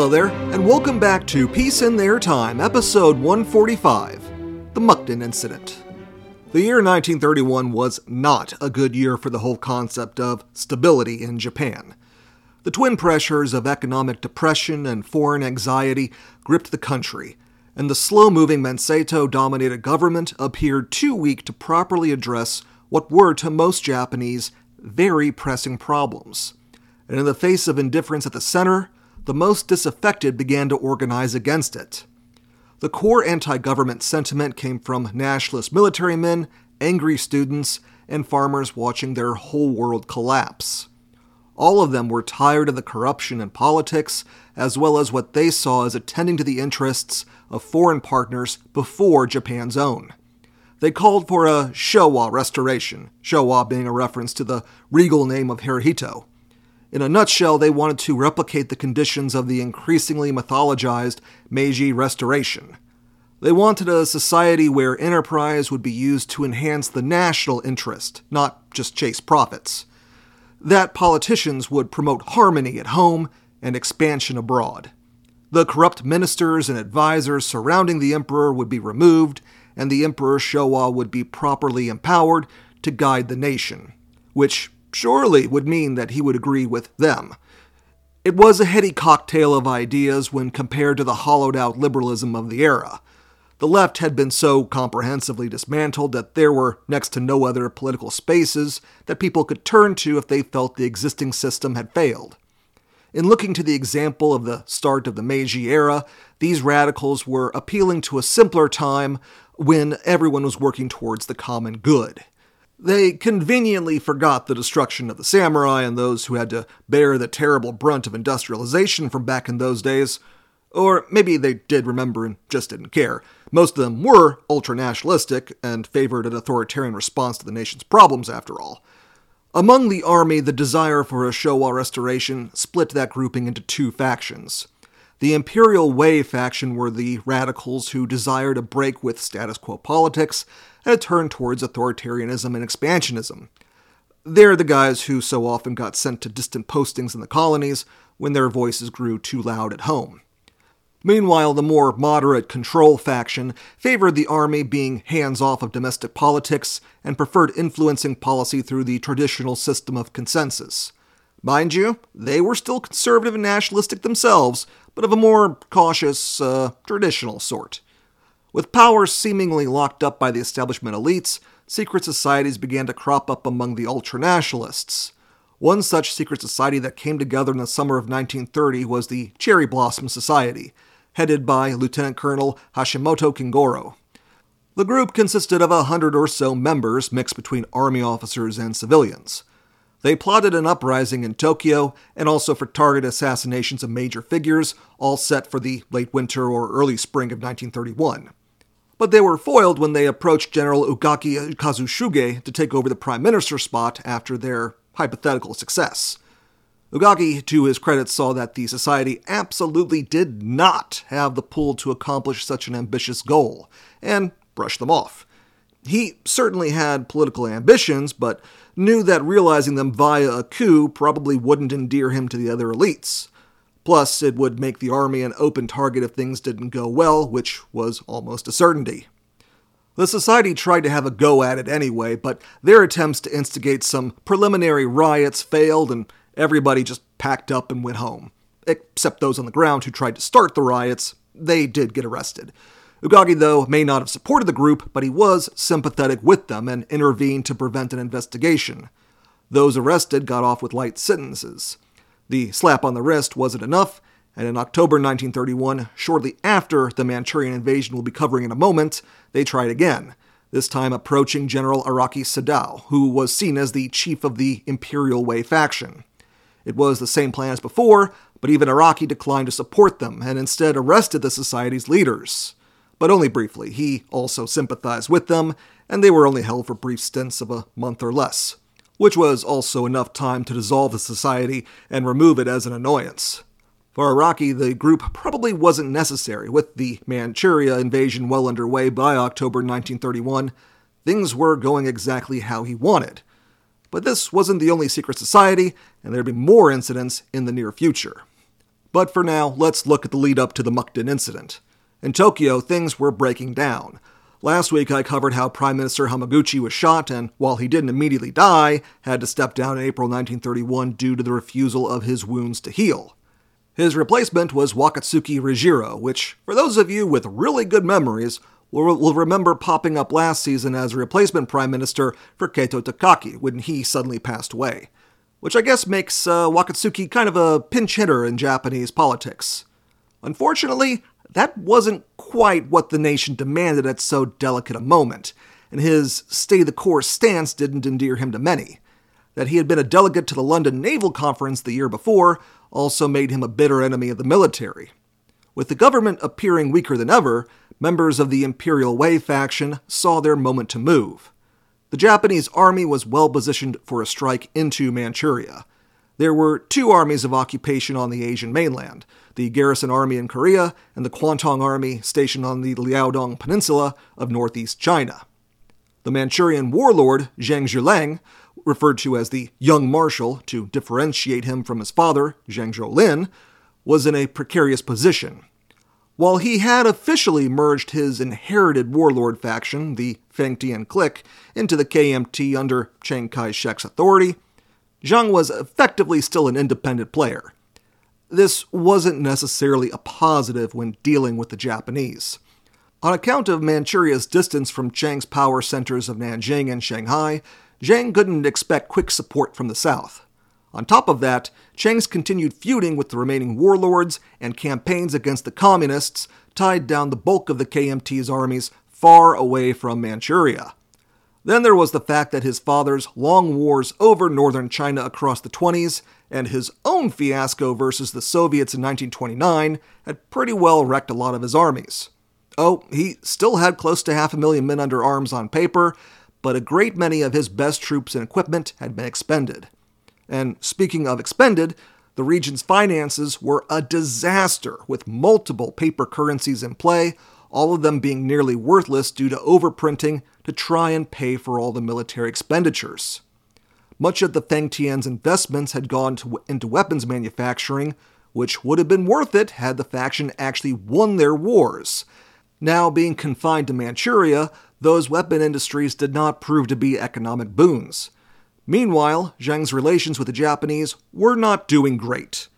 Hello there, and welcome back to Peace in Their Time, episode 145 The Mukden Incident. The year 1931 was not a good year for the whole concept of stability in Japan. The twin pressures of economic depression and foreign anxiety gripped the country, and the slow moving Minseito dominated government appeared too weak to properly address what were to most Japanese very pressing problems. And in the face of indifference at the center, the most disaffected began to organize against it. The core anti government sentiment came from nationalist military men, angry students, and farmers watching their whole world collapse. All of them were tired of the corruption in politics, as well as what they saw as attending to the interests of foreign partners before Japan's own. They called for a Showa restoration, Showa being a reference to the regal name of Hirohito. In a nutshell, they wanted to replicate the conditions of the increasingly mythologized Meiji Restoration. They wanted a society where enterprise would be used to enhance the national interest, not just chase profits. That politicians would promote harmony at home and expansion abroad. The corrupt ministers and advisors surrounding the emperor would be removed, and the emperor Showa would be properly empowered to guide the nation, which surely would mean that he would agree with them. It was a heady cocktail of ideas when compared to the hollowed out liberalism of the era. The left had been so comprehensively dismantled that there were next to no other political spaces that people could turn to if they felt the existing system had failed. In looking to the example of the start of the Meiji era, these radicals were appealing to a simpler time when everyone was working towards the common good. They conveniently forgot the destruction of the samurai and those who had to bear the terrible brunt of industrialization from back in those days. Or maybe they did remember and just didn't care. Most of them were ultra nationalistic and favored an authoritarian response to the nation's problems, after all. Among the army, the desire for a Showa restoration split that grouping into two factions. The Imperial Way faction were the radicals who desired a break with status quo politics and a turn towards authoritarianism and expansionism. They're the guys who so often got sent to distant postings in the colonies when their voices grew too loud at home. Meanwhile, the more moderate control faction favored the army being hands off of domestic politics and preferred influencing policy through the traditional system of consensus. Mind you, they were still conservative and nationalistic themselves, but of a more cautious, uh, traditional sort. With power seemingly locked up by the establishment elites, secret societies began to crop up among the ultranationalists. One such secret society that came together in the summer of 1930 was the Cherry Blossom Society, headed by Lieutenant Colonel Hashimoto Kingoro. The group consisted of a hundred or so members mixed between army officers and civilians. They plotted an uprising in Tokyo and also for target assassinations of major figures, all set for the late winter or early spring of 1931. But they were foiled when they approached General Ugaki Kazushige to take over the prime minister spot after their hypothetical success. Ugaki, to his credit, saw that the society absolutely did not have the pull to accomplish such an ambitious goal, and brushed them off. He certainly had political ambitions, but knew that realizing them via a coup probably wouldn't endear him to the other elites. Plus, it would make the army an open target if things didn't go well, which was almost a certainty. The Society tried to have a go at it anyway, but their attempts to instigate some preliminary riots failed and everybody just packed up and went home. Except those on the ground who tried to start the riots, they did get arrested. Ugaki, though, may not have supported the group, but he was sympathetic with them and intervened to prevent an investigation. Those arrested got off with light sentences. The slap on the wrist wasn't enough, and in October 1931, shortly after the Manchurian invasion we'll be covering in a moment, they tried again, this time approaching General Araki Sadao, who was seen as the chief of the Imperial Way faction. It was the same plan as before, but even Araki declined to support them and instead arrested the society's leaders but only briefly. He also sympathized with them, and they were only held for brief stints of a month or less, which was also enough time to dissolve the society and remove it as an annoyance. For Araki, the group probably wasn't necessary. With the Manchuria invasion well underway by October 1931, things were going exactly how he wanted. But this wasn't the only secret society, and there'd be more incidents in the near future. But for now, let's look at the lead up to the Mukden incident. In Tokyo, things were breaking down. Last week, I covered how Prime Minister Hamaguchi was shot and, while he didn't immediately die, had to step down in April 1931 due to the refusal of his wounds to heal. His replacement was Wakatsuki Reijiro, which, for those of you with really good memories, will, remember popping up last season as a replacement prime minister for Kato Takaaki when he suddenly passed away. Which I guess makes uh, Wakatsuki kind of a pinch hitter in Japanese politics. Unfortunately, that wasn't quite what the nation demanded at so delicate a moment, and his stay the course stance didn't endear him to many. That he had been a delegate to the London Naval Conference the year before also made him a bitter enemy of the military. With the government appearing weaker than ever, members of the Imperial Way faction saw their moment to move. The Japanese army was well positioned for a strike into Manchuria. There were two armies of occupation on the Asian mainland the Garrison Army in Korea and the Kwantung Army stationed on the Liaodong Peninsula of northeast China. The Manchurian warlord, Zhang Xueliang, referred to as the Young Marshal to differentiate him from his father, Zhang Zuolin, was in a precarious position. While he had officially merged his inherited warlord faction, the Fengtian clique, into the KMT under Chiang Kai shek's authority, Zhang was effectively still an independent player. This wasn't necessarily a positive when dealing with the Japanese. On account of Manchuria's distance from Chiang's power centers of Nanjing and Shanghai, Zhang couldn't expect quick support from the south. On top of that, Chiang's continued feuding with the remaining warlords and campaigns against the communists tied down the bulk of the KMT's armies far away from Manchuria. Then there was the fact that his father's long wars over northern China across the 20s and his own fiasco versus the Soviets in 1929 had pretty well wrecked a lot of his armies. Oh, he still had close to half a million men under arms on paper, but a great many of his best troops and equipment had been expended. And speaking of expended, the region's finances were a disaster with multiple paper currencies in play, all of them being nearly worthless due to overprinting to try and pay for all the military expenditures. Much of the Fengtian's investments had gone to, into weapons manufacturing, which would have been worth it had the faction actually won their wars. Now being confined to Manchuria, those weapon industries did not prove to be economic boons. Meanwhile, Zhang's relations with the Japanese were not doing great.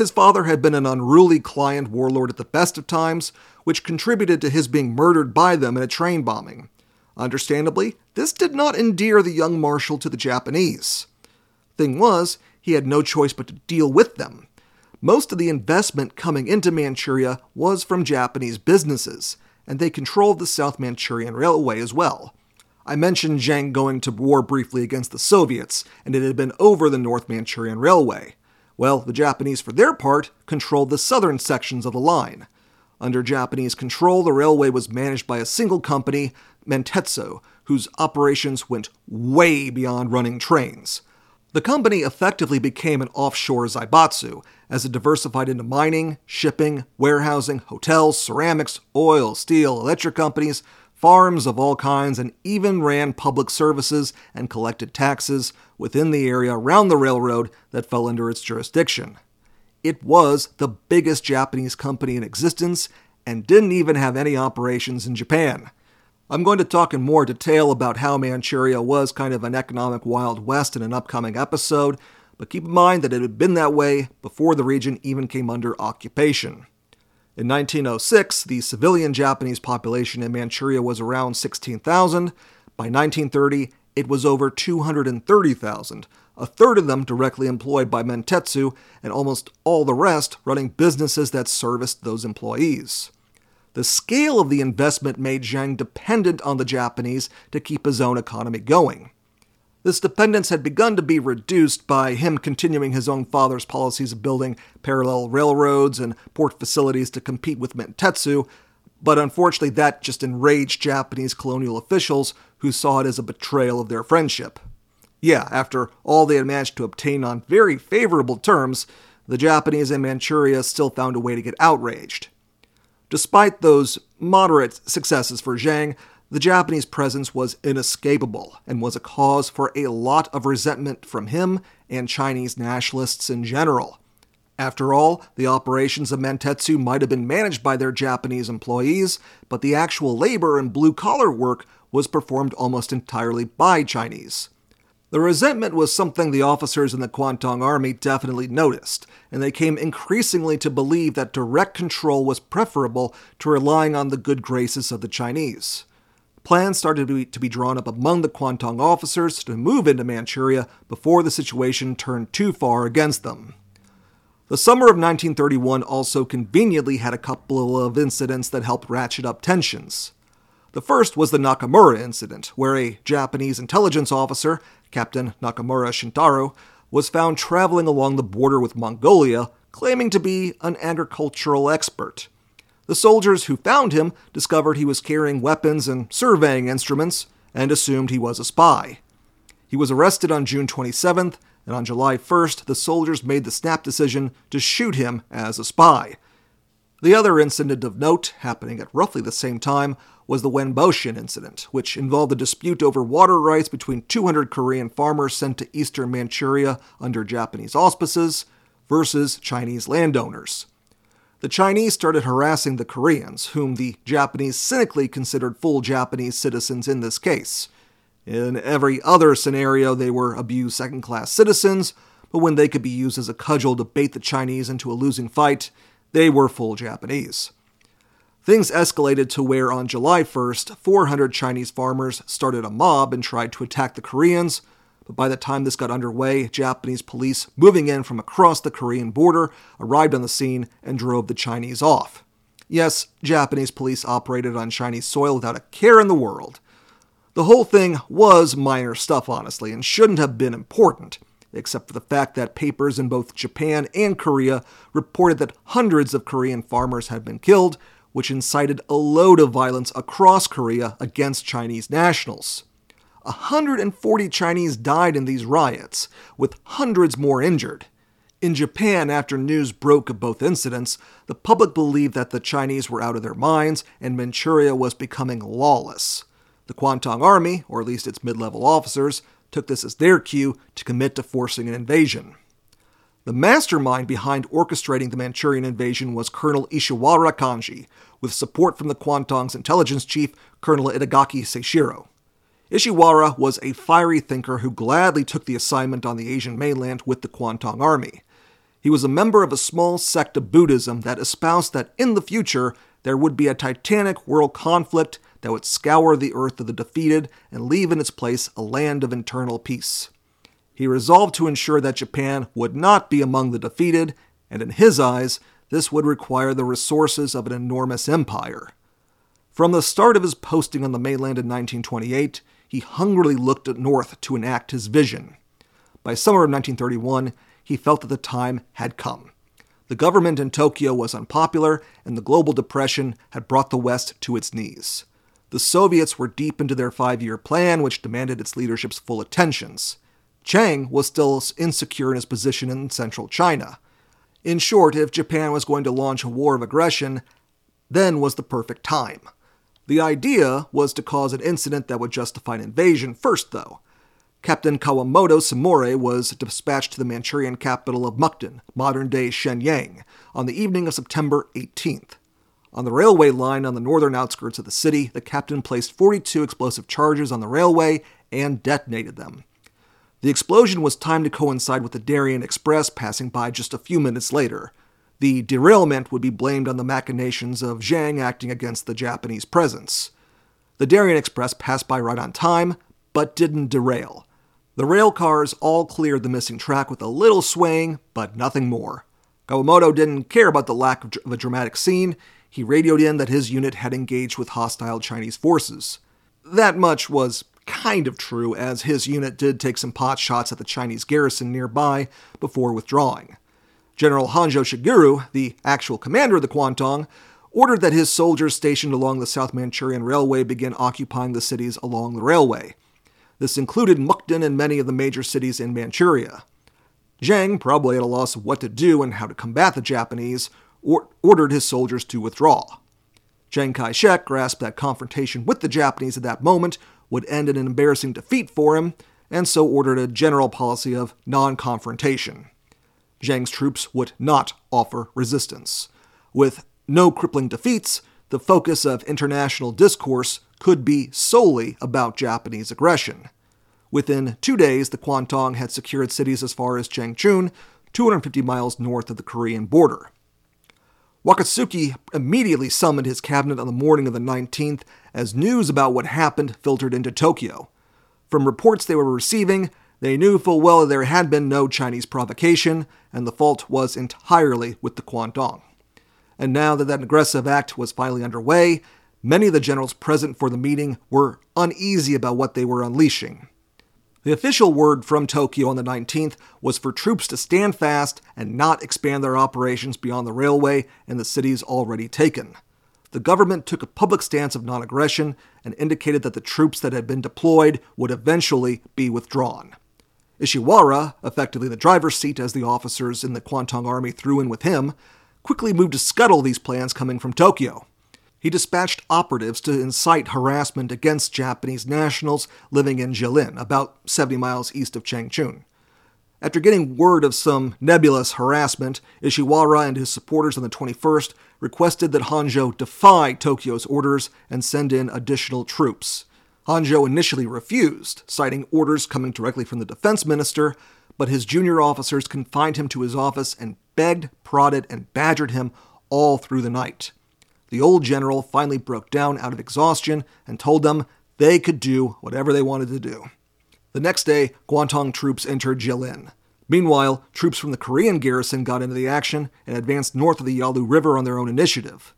His father had been an unruly client warlord at the best of times, which contributed to his being murdered by them in a train bombing. Understandably, this did not endear the young marshal to the Japanese. Thing was, he had no choice but to deal with them. Most of the investment coming into Manchuria was from Japanese businesses, and they controlled the South Manchurian Railway as well. I mentioned Zhang going to war briefly against the Soviets, and it had been over the North Manchurian Railway. Well, the Japanese, for their part, controlled the southern sections of the line. Under Japanese control, the railway was managed by a single company, Mantetsu, whose operations went way beyond running trains. The company effectively became an offshore Zaibatsu, as it diversified into mining, shipping, warehousing, hotels, ceramics, oil, steel, electric companies, farms of all kinds, and even ran public services and collected taxes within the area around the railroad that fell under its jurisdiction. It was the biggest Japanese company in existence and didn't even have any operations in Japan. I'm going to talk in more detail about how Manchuria was kind of an economic Wild West in an upcoming episode, but keep in mind that it had been that way before the region even came under occupation. In 1906, the civilian Japanese population in Manchuria was around 16,000. By 1930, it was over 230,000, a third of them directly employed by Mantetsu, and almost all the rest running businesses that serviced those employees. The scale of the investment made Zhang dependent on the Japanese to keep his own economy going. This dependence had begun to be reduced by him continuing his own father's policies of building parallel railroads and port facilities to compete with Mantetsu, but unfortunately that just enraged Japanese colonial officials who saw it as a betrayal of their friendship. Yeah, after all they had managed to obtain on very favorable terms, the Japanese in Manchuria still found a way to get outraged. Despite those moderate successes for Zhang, the Japanese presence was inescapable and was a cause for a lot of resentment from him and Chinese nationalists in general. After all, the operations of Mantetsu might have been managed by their Japanese employees, but the actual labor and blue collar work was performed almost entirely by Chinese. The resentment was something the officers in the Kwantung Army definitely noticed, and they came increasingly to believe that direct control was preferable to relying on the good graces of the Chinese. Plans started to be, to be drawn up among the Kwantung officers to move into Manchuria before the situation turned too far against them. The summer of 1931 also conveniently had a couple of incidents that helped ratchet up tensions. The first was the Nakamura incident, where a Japanese intelligence officer, Captain Nakamura Shintaro, was found traveling along the border with Mongolia, claiming to be an agricultural expert. The soldiers who found him discovered he was carrying weapons and surveying instruments and assumed he was a spy. He was arrested on June 27th and on July 1st, the soldiers made the snap decision to shoot him as a spy. The other incident of note, happening at roughly the same time, was the Wanpaoshan incident, which involved a dispute over water rights between 200 Korean farmers sent to eastern Manchuria under Japanese auspices versus Chinese landowners. The Chinese started harassing the Koreans, whom the Japanese cynically considered full Japanese citizens in this case. In every other scenario, they were abused second class citizens, but when they could be used as a cudgel to bait the Chinese into a losing fight, they were full Japanese. Things escalated to where on July 1st, 400 Chinese farmers started a mob and tried to attack the Koreans, but by the time this got underway, Japanese police moving in from across the Korean border arrived on the scene and drove the Chinese off. Yes, Japanese police operated on Chinese soil without a care in the world. The whole thing was minor stuff, honestly, and shouldn't have been important, except for the fact that papers in both Japan and Korea reported that hundreds of Korean farmers had been killed, which incited a load of violence across Korea against Chinese nationals. 140 Chinese died in these riots, with hundreds more injured. In Japan, after news broke of both incidents, the public believed that the Chinese were out of their minds and Manchuria was becoming lawless. The Kwantung Army, or at least its mid level officers, took this as their cue to commit to forcing an invasion. The mastermind behind orchestrating the Manchurian invasion was Colonel Ishiwara Kanji, with support from the Kwantung's intelligence chief, Colonel Itagaki Seishiro. Ishiwara was a fiery thinker who gladly took the assignment on the Asian mainland with the Kwantung Army. He was a member of a small sect of Buddhism that espoused that in the future there would be a titanic world conflict that would scour the earth of the defeated and leave in its place a land of internal peace. He resolved to ensure that Japan would not be among the defeated, and in his eyes, this would require the resources of an enormous empire. From the start of his posting on the mainland in 1928, he hungrily looked north to enact his vision. By summer of 1931, he felt that the time had come. The government in Tokyo was unpopular, and the global depression had brought the West to its knees. The Soviets were deep into their five year plan, which demanded its leadership's full attentions. Chiang was still insecure in his position in central China. In short, if Japan was going to launch a war of aggression, then was the perfect time. The idea was to cause an incident that would justify an invasion first, though. Captain Kawamoto Suemori was dispatched to the Manchurian capital of Mukden, modern day Shenyang, on the evening of September 18th. On the railway line on the northern outskirts of the city, the captain placed 42 explosive charges on the railway and detonated them. The explosion was timed to coincide with the Darien Express passing by just a few minutes later. The derailment would be blamed on the machinations of Zhang acting against the Japanese presence. The Darien Express passed by right on time, but didn't derail. The rail cars all cleared the missing track with a little swaying, but nothing more. Kawamoto didn't care about the lack of a dramatic scene he radioed in that his unit had engaged with hostile Chinese forces. That much was kind of true, as his unit did take some pot shots at the Chinese garrison nearby before withdrawing. General Honjo Shigeru, the actual commander of the Kwantung, ordered that his soldiers stationed along the South Manchurian Railway begin occupying the cities along the railway. This included Mukden and many of the major cities in Manchuria. Zhang, probably at a loss of what to do and how to combat the Japanese, or- ordered his soldiers to withdraw. Chiang Kai shek grasped that confrontation with the Japanese at that moment would end in an embarrassing defeat for him, and so ordered a general policy of non confrontation. Zhang's troops would not offer resistance. With no crippling defeats, the focus of international discourse could be solely about Japanese aggression. Within two days, the Kwantung had secured cities as far as Changchun, 250 miles north of the Korean border. Wakatsuki immediately summoned his cabinet on the morning of the 19th as news about what happened filtered into Tokyo. From reports they were receiving, they knew full well there had been no Chinese provocation, and the fault was entirely with the Kwantung. And now that that aggressive act was finally underway, many of the generals present for the meeting were uneasy about what they were unleashing. The official word from Tokyo on the 19th was for troops to stand fast and not expand their operations beyond the railway and the cities already taken. The government took a public stance of non aggression and indicated that the troops that had been deployed would eventually be withdrawn. Ishiwara, effectively the driver's seat as the officers in the Kwantung army threw in with him, quickly moved to scuttle these plans coming from Tokyo. He dispatched operatives to incite harassment against Japanese nationals living in Jilin, about 70 miles east of Changchun. After getting word of some nebulous harassment, Ishiwara and his supporters on the 21st requested that Honjo defy Tokyo's orders and send in additional troops. Honjo initially refused, citing orders coming directly from the defense minister, but his junior officers confined him to his office and begged, prodded, and badgered him all through the night. The old general finally broke down out of exhaustion and told them they could do whatever they wanted to do. The next day, Kwantung troops entered Jilin. Meanwhile, troops from the Korean garrison got into the action and advanced north of the Yalu River on their own initiative.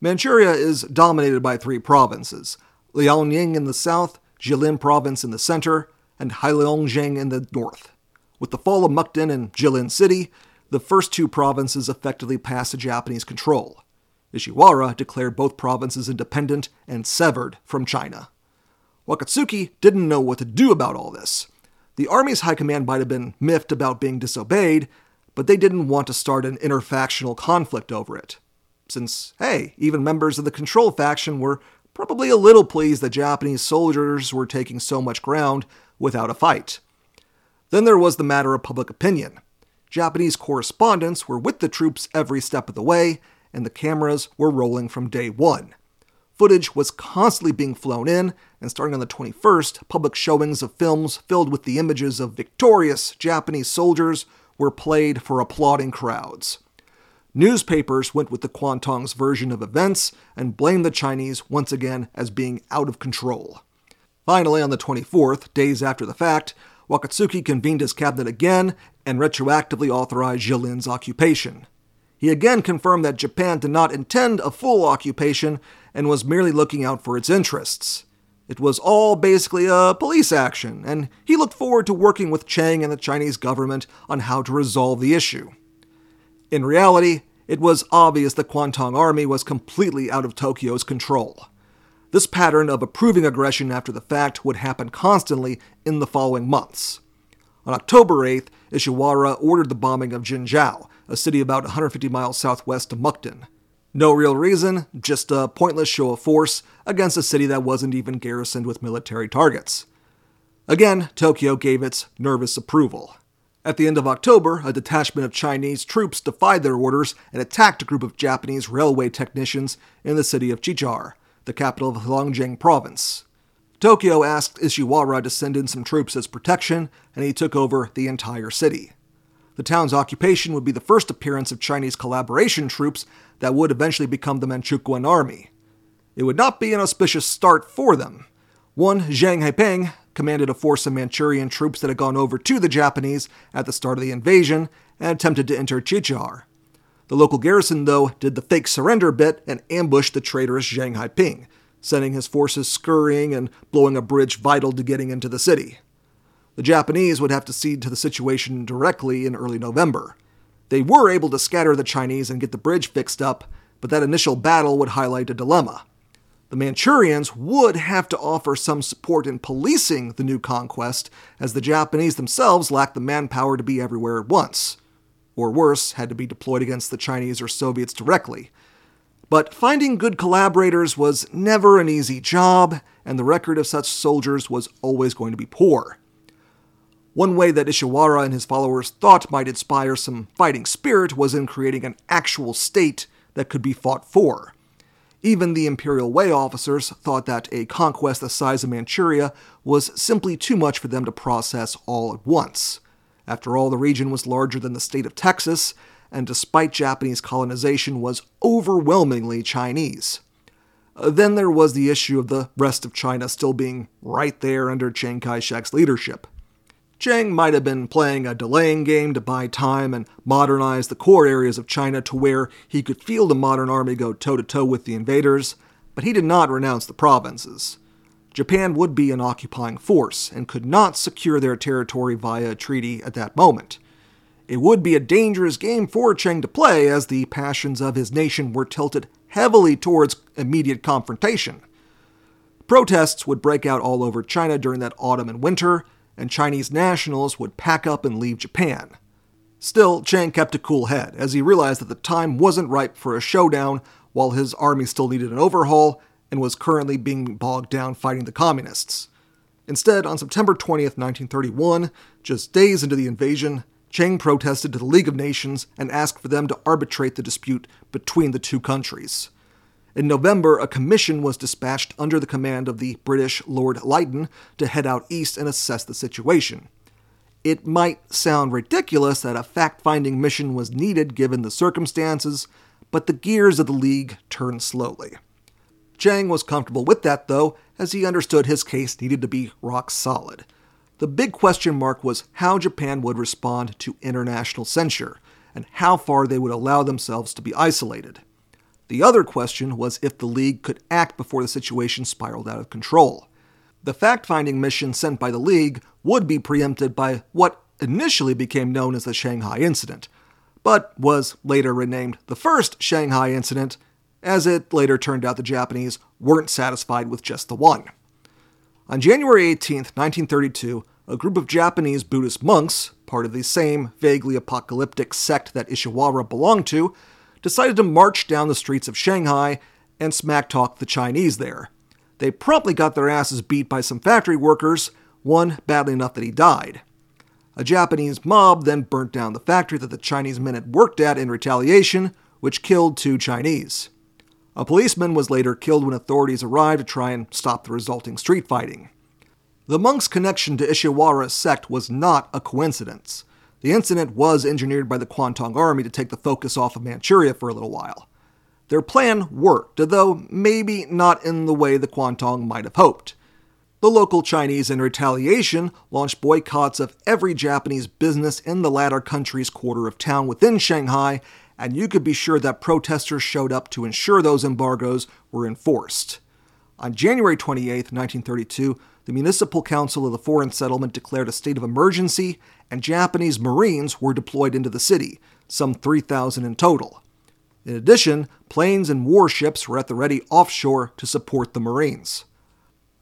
Manchuria is dominated by three provinces Liaoning in the south, Jilin province in the center, and Heilongjiang in the north. With the fall of Mukden and Jilin City, the first two provinces effectively passed to Japanese control. Ishiwara declared both provinces independent and severed from China. Wakatsuki didn't know what to do about all this. The army's high command might have been miffed about being disobeyed, but they didn't want to start an interfactional conflict over it. Since, hey, even members of the control faction were probably a little pleased that Japanese soldiers were taking so much ground without a fight. Then there was the matter of public opinion. Japanese correspondents were with the troops every step of the way, and the cameras were rolling from day one. Footage was constantly being flown in, and starting on the 21st, public showings of films filled with the images of victorious Japanese soldiers were played for applauding crowds. Newspapers went with the Kwantung's version of events and blamed the Chinese once again as being out of control. Finally, on the 24th, days after the fact, Wakatsuki convened his cabinet again and retroactively authorized Jilin's occupation. He again confirmed that Japan did not intend a full occupation and was merely looking out for its interests. It was all basically a police action, and he looked forward to working with Chang and the Chinese government on how to resolve the issue. In reality, it was obvious the Kwantung Army was completely out of Tokyo's control. This pattern of approving aggression after the fact would happen constantly in the following months. On October 8th, Ishiwara ordered the bombing of Jinzhou, a city about 150 miles southwest of Mukden. No real reason, just a pointless show of force against a city that wasn't even garrisoned with military targets. Again, Tokyo gave its nervous approval. At the end of October, a detachment of Chinese troops defied their orders and attacked a group of Japanese railway technicians in the city of Chichar, the capital of Heilongjiang province. Tokyo asked Ishiwara to send in some troops as protection, and he took over the entire city. The town's occupation would be the first appearance of Chinese collaboration troops that would eventually become the Manchukuan Army. It would not be an auspicious start for them. One Zhang Haipeng commanded a force of Manchurian troops that had gone over to the Japanese at the start of the invasion and attempted to enter Chichar. The local garrison, though, did the fake surrender bit and ambushed the traitorous Zhang Haipeng, sending his forces scurrying and blowing a bridge vital to getting into the city. The Japanese would have to cede to the situation directly in early November. They were able to scatter the Chinese and get the bridge fixed up, but that initial battle would highlight a dilemma. The Manchurians would have to offer some support in policing the new conquest, as the Japanese themselves lacked the manpower to be everywhere at once. Or worse, had to be deployed against the Chinese or Soviets directly. But finding good collaborators was never an easy job, and the record of such soldiers was always going to be poor. One way that Ishiwara and his followers thought might inspire some fighting spirit was in creating an actual state that could be fought for. Even the Imperial Way officers thought that a conquest the size of Manchuria was simply too much for them to process all at once. After all, the region was larger than the state of Texas, and despite Japanese colonization, was overwhelmingly Chinese. Uh, then there was the issue of the rest of China still being right there under Chiang Kai shek's leadership. Chiang might have been playing a delaying game to buy time and modernize the core areas of China to where he could field a modern army go toe to toe with the invaders, but he did not renounce the provinces. Japan would be an occupying force and could not secure their territory via a treaty at that moment. It would be a dangerous game for Chiang to play as the passions of his nation were tilted heavily towards immediate confrontation. Protests would break out all over China during that autumn and winter, and Chinese nationals would pack up and leave Japan. Still, Chiang kept a cool head, as he realized that the time wasn't ripe for a showdown while his army still needed an overhaul and was currently being bogged down fighting the communists. Instead, on September 20th, 1931, just days into the invasion, Chiang protested to the League of Nations and asked for them to arbitrate the dispute between the two countries. In November, a commission was dispatched under the command of the British Lord Lytton to head out east and assess the situation. It might sound ridiculous that a fact finding mission was needed given the circumstances, but the gears of the League turned slowly. Chiang was comfortable with that, though, as he understood his case needed to be rock solid. The big question mark was how Japan would respond to international censure, and how far they would allow themselves to be isolated. The other question was if the League could act before the situation spiraled out of control. The fact finding mission sent by the League would be preempted by what initially became known as the Shanghai Incident, but was later renamed the First Shanghai Incident, as it later turned out the Japanese weren't satisfied with just the one. On January 18, 1932, a group of Japanese Buddhist monks, part of the same vaguely apocalyptic sect that Ishiwara belonged to, decided to march down the streets of Shanghai and smack talk the Chinese there. They promptly got their asses beat by some factory workers, one badly enough that he died. A Japanese mob then burnt down the factory that the Chinese men had worked at in retaliation, which killed two Chinese. A policeman was later killed when authorities arrived to try and stop the resulting street fighting. The monk's connection to Ishiwara's sect was not a coincidence. The incident was engineered by the Kwantung Army to take the focus off of Manchuria for a little while. Their plan worked, though maybe not in the way the Kwantung might have hoped. The local Chinese, in retaliation, launched boycotts of every Japanese business in the latter country's quarter of town within Shanghai, and you could be sure that protesters showed up to ensure those embargoes were enforced. On January 28, 1932, the Municipal Council of the Foreign Settlement declared a state of emergency, and Japanese Marines were deployed into the city, some 3,000 in total. In addition, planes and warships were at the ready offshore to support the Marines.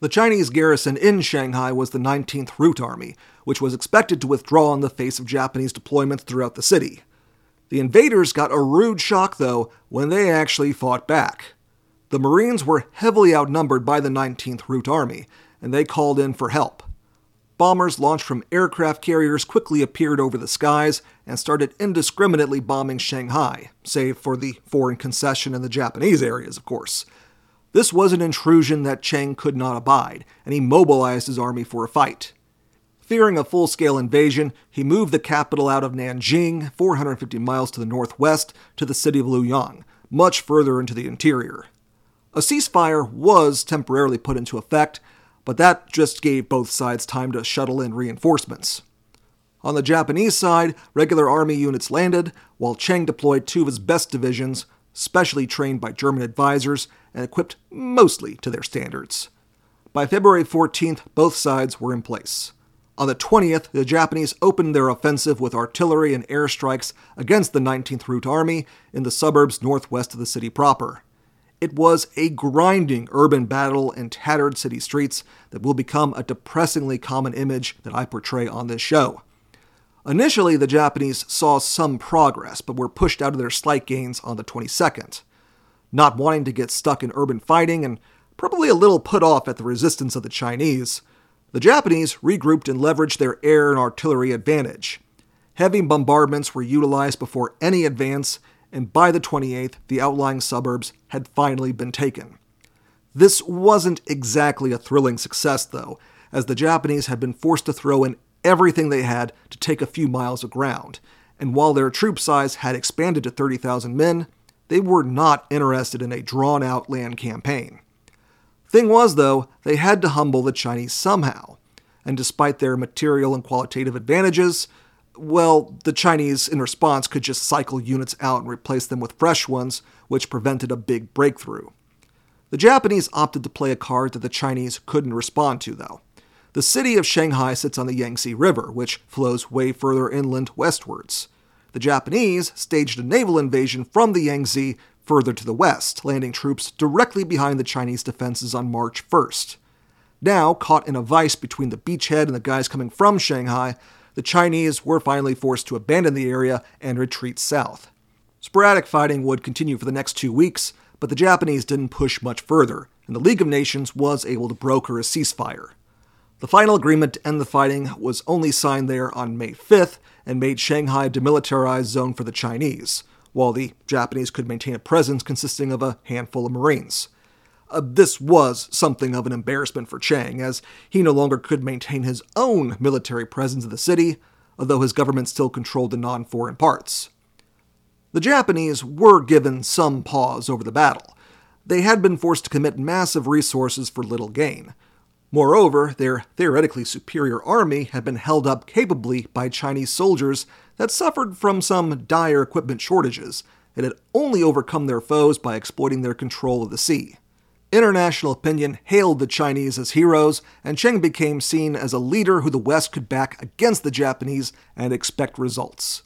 The Chinese garrison in Shanghai was the 19th Route Army, which was expected to withdraw in the face of Japanese deployments throughout the city. The invaders got a rude shock, though, when they actually fought back. The Marines were heavily outnumbered by the 19th Route Army, and they called in for help. Bombers launched from aircraft carriers quickly appeared over the skies and started indiscriminately bombing Shanghai, save for the foreign concession in the Japanese areas, of course. This was an intrusion that Chiang could not abide, and he mobilized his army for a fight. Fearing a full scale invasion, he moved the capital out of Nanjing, 450 miles to the northwest, to the city of Luoyang, much further into the interior. A ceasefire was temporarily put into effect, but that just gave both sides time to shuttle in reinforcements. On the Japanese side, regular army units landed, while Cheng deployed two of his best divisions, specially trained by German advisors and equipped mostly to their standards. By February 14th, both sides were in place. On the 20th, the Japanese opened their offensive with artillery and airstrikes against the 19th Route Army in the suburbs northwest of the city proper. It was a grinding urban battle in tattered city streets that will become a depressingly common image that I portray on this show. Initially, the Japanese saw some progress, but were pushed out of their slight gains on the 22nd. Not wanting to get stuck in urban fighting and probably a little put off at the resistance of the Chinese, The Japanese regrouped and leveraged their air and artillery advantage. Heavy bombardments were utilized before any advance, and by the 28th, the outlying suburbs had finally been taken. This wasn't exactly a thrilling success, though, as the Japanese had been forced to throw in everything they had to take a few miles of ground, and while their troop size had expanded to 30,000 men, they were not interested in a drawn out land campaign. Thing was, though, they had to humble the Chinese somehow, and despite their material and qualitative advantages, well, the Chinese, in response, could just cycle units out and replace them with fresh ones, which prevented a big breakthrough. The Japanese opted to play a card that the Chinese couldn't respond to, though. The city of Shanghai sits on the Yangtze River, which flows way further inland westwards. The Japanese staged a naval invasion from the Yangtze further to the west, landing troops directly behind the Chinese defenses on March 1st. Now, caught in a vice between the beachhead and the guys coming from Shanghai, the Chinese were finally forced to abandon the area and retreat south. Sporadic fighting would continue for the next two weeks, but the Japanese didn't push much further, and the League of Nations was able to broker a ceasefire. The final agreement to end the fighting was only signed there on May 5th and made Shanghai a demilitarized zone for the Chinese, while the Japanese could maintain a presence consisting of a handful of Marines. Uh, this was something of an embarrassment for Chang, as he no longer could maintain his own military presence in the city, although his government still controlled the non foreign parts. The Japanese were given some pause over the battle. They had been forced to commit massive resources for little gain. Moreover, their theoretically superior army had been held up capably by Chinese soldiers that suffered from some dire equipment shortages and had only overcome their foes by exploiting their control of the sea. International opinion hailed the Chinese as heroes, and Chiang became seen as a leader who the West could back against the Japanese and expect results.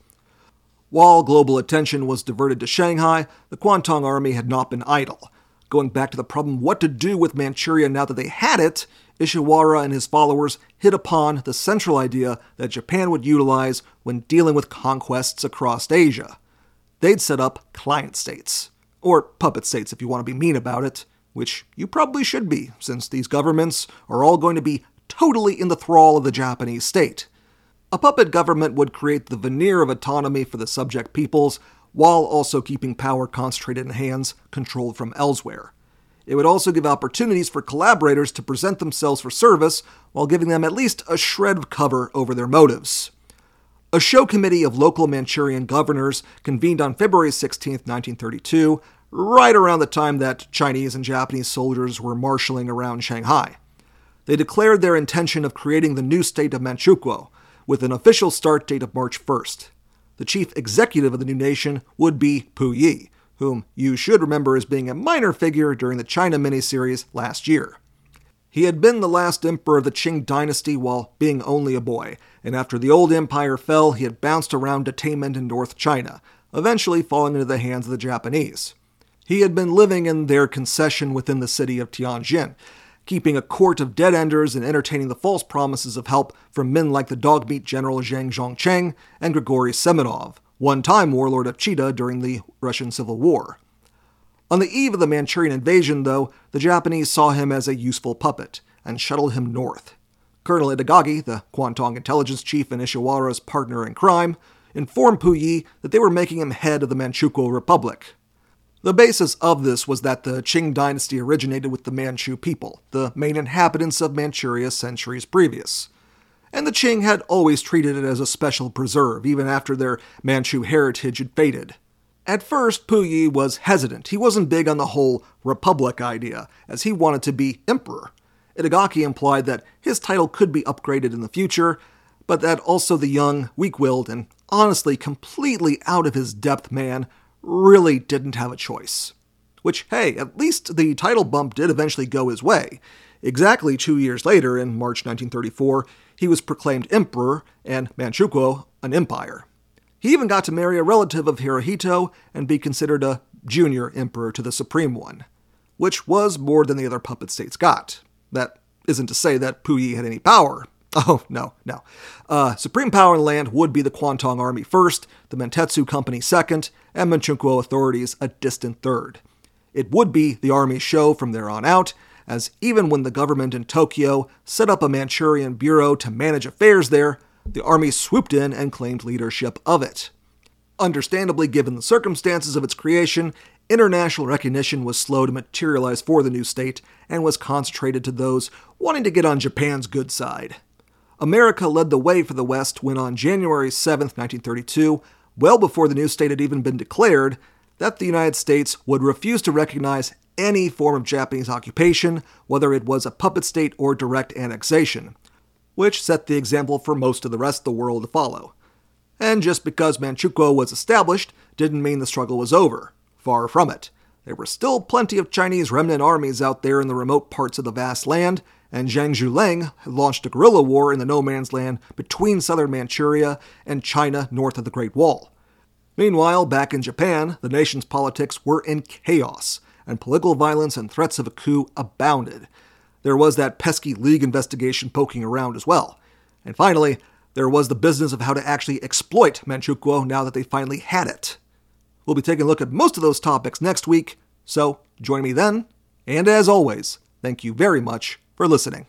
While global attention was diverted to Shanghai, the Kwantung Army had not been idle. Going back to the problem what to do with Manchuria now that they had it, Ishiwara and his followers hit upon the central idea that Japan would utilize when dealing with conquests across Asia. They'd set up client states, or puppet states if you want to be mean about it, which you probably should be, since these governments are all going to be totally in the thrall of the Japanese state. A puppet government would create the veneer of autonomy for the subject peoples while also keeping power concentrated in hands controlled from elsewhere. It would also give opportunities for collaborators to present themselves for service while giving them at least a shred of cover over their motives. A show committee of local Manchurian governors convened on February 16, 1932, right around the time that Chinese and Japanese soldiers were marshaling around Shanghai. They declared their intention of creating the new state of Manchukuo, with an official start date of March 1st. The chief executive of the new nation would be Puyi, whom you should remember as being a minor figure during the China miniseries last year. He had been the last emperor of the Qing dynasty while being only a boy, and after the old empire fell, he had bounced around detainment in North China, eventually falling into the hands of the Japanese. He had been living in their concession within the city of Tianjin, keeping a court of dead enders and entertaining the false promises of help from men like the dogmeat general Zhang Zongchang and Grigory Semenov, one time warlord of Chita during the Russian Civil War. On the eve of the Manchurian invasion, though, the Japanese saw him as a useful puppet and shuttled him north. Colonel Itagaki, the Kwantung intelligence chief and Ishiwara's partner in crime, informed Puyi that they were making him head of the Manchukuo Republic, the basis of this was that the Qing dynasty originated with the Manchu people, the main inhabitants of Manchuria centuries previous. And the Qing had always treated it as a special preserve, even after their Manchu heritage had faded. At first, Puyi was hesitant. He wasn't big on the whole republic idea, as he wanted to be emperor. Itagaki implied that his title could be upgraded in the future, but that also the young, weak willed, and honestly completely out of his depth man really didn't have a choice. Which, hey, at least the title bump did eventually go his way. Exactly two years later, in March 1934, he was proclaimed emperor and Manchukuo an empire. He even got to marry a relative of Hirohito and be considered a junior emperor to the supreme one, which was more than the other puppet states got. That isn't to say that Puyi had any power, Oh, no, no. Uh, supreme power in the land would be the Kwantung Army first, the Mantetsu Company second, and Manchukuo authorities a distant third. It would be the Army show from there on out, as even when the government in Tokyo set up a Manchurian bureau to manage affairs there, the army swooped in and claimed leadership of it. Understandably, given the circumstances of its creation, international recognition was slow to materialize for the new state and was concentrated to those wanting to get on Japan's good side. America led the way for the West when on January 7, 1932, well before the new state had even been declared, that the United States would refuse to recognize any form of Japanese occupation, whether it was a puppet state or direct annexation, which set the example for most of the rest of the world to follow. And just because Manchukuo was established didn't mean the struggle was over. Far from it. There were still plenty of Chinese remnant armies out there in the remote parts of the vast land, and Zhang Xueliang had launched a guerrilla war in the no man's land between southern Manchuria and China north of the Great Wall. Meanwhile, back in Japan, the nation's politics were in chaos, and political violence and threats of a coup abounded. There was that pesky League investigation poking around as well. And finally, there was the business of how to actually exploit Manchukuo now that they finally had it. We'll be taking a look at most of those topics next week, so join me then. And as always, thank you very much for listening.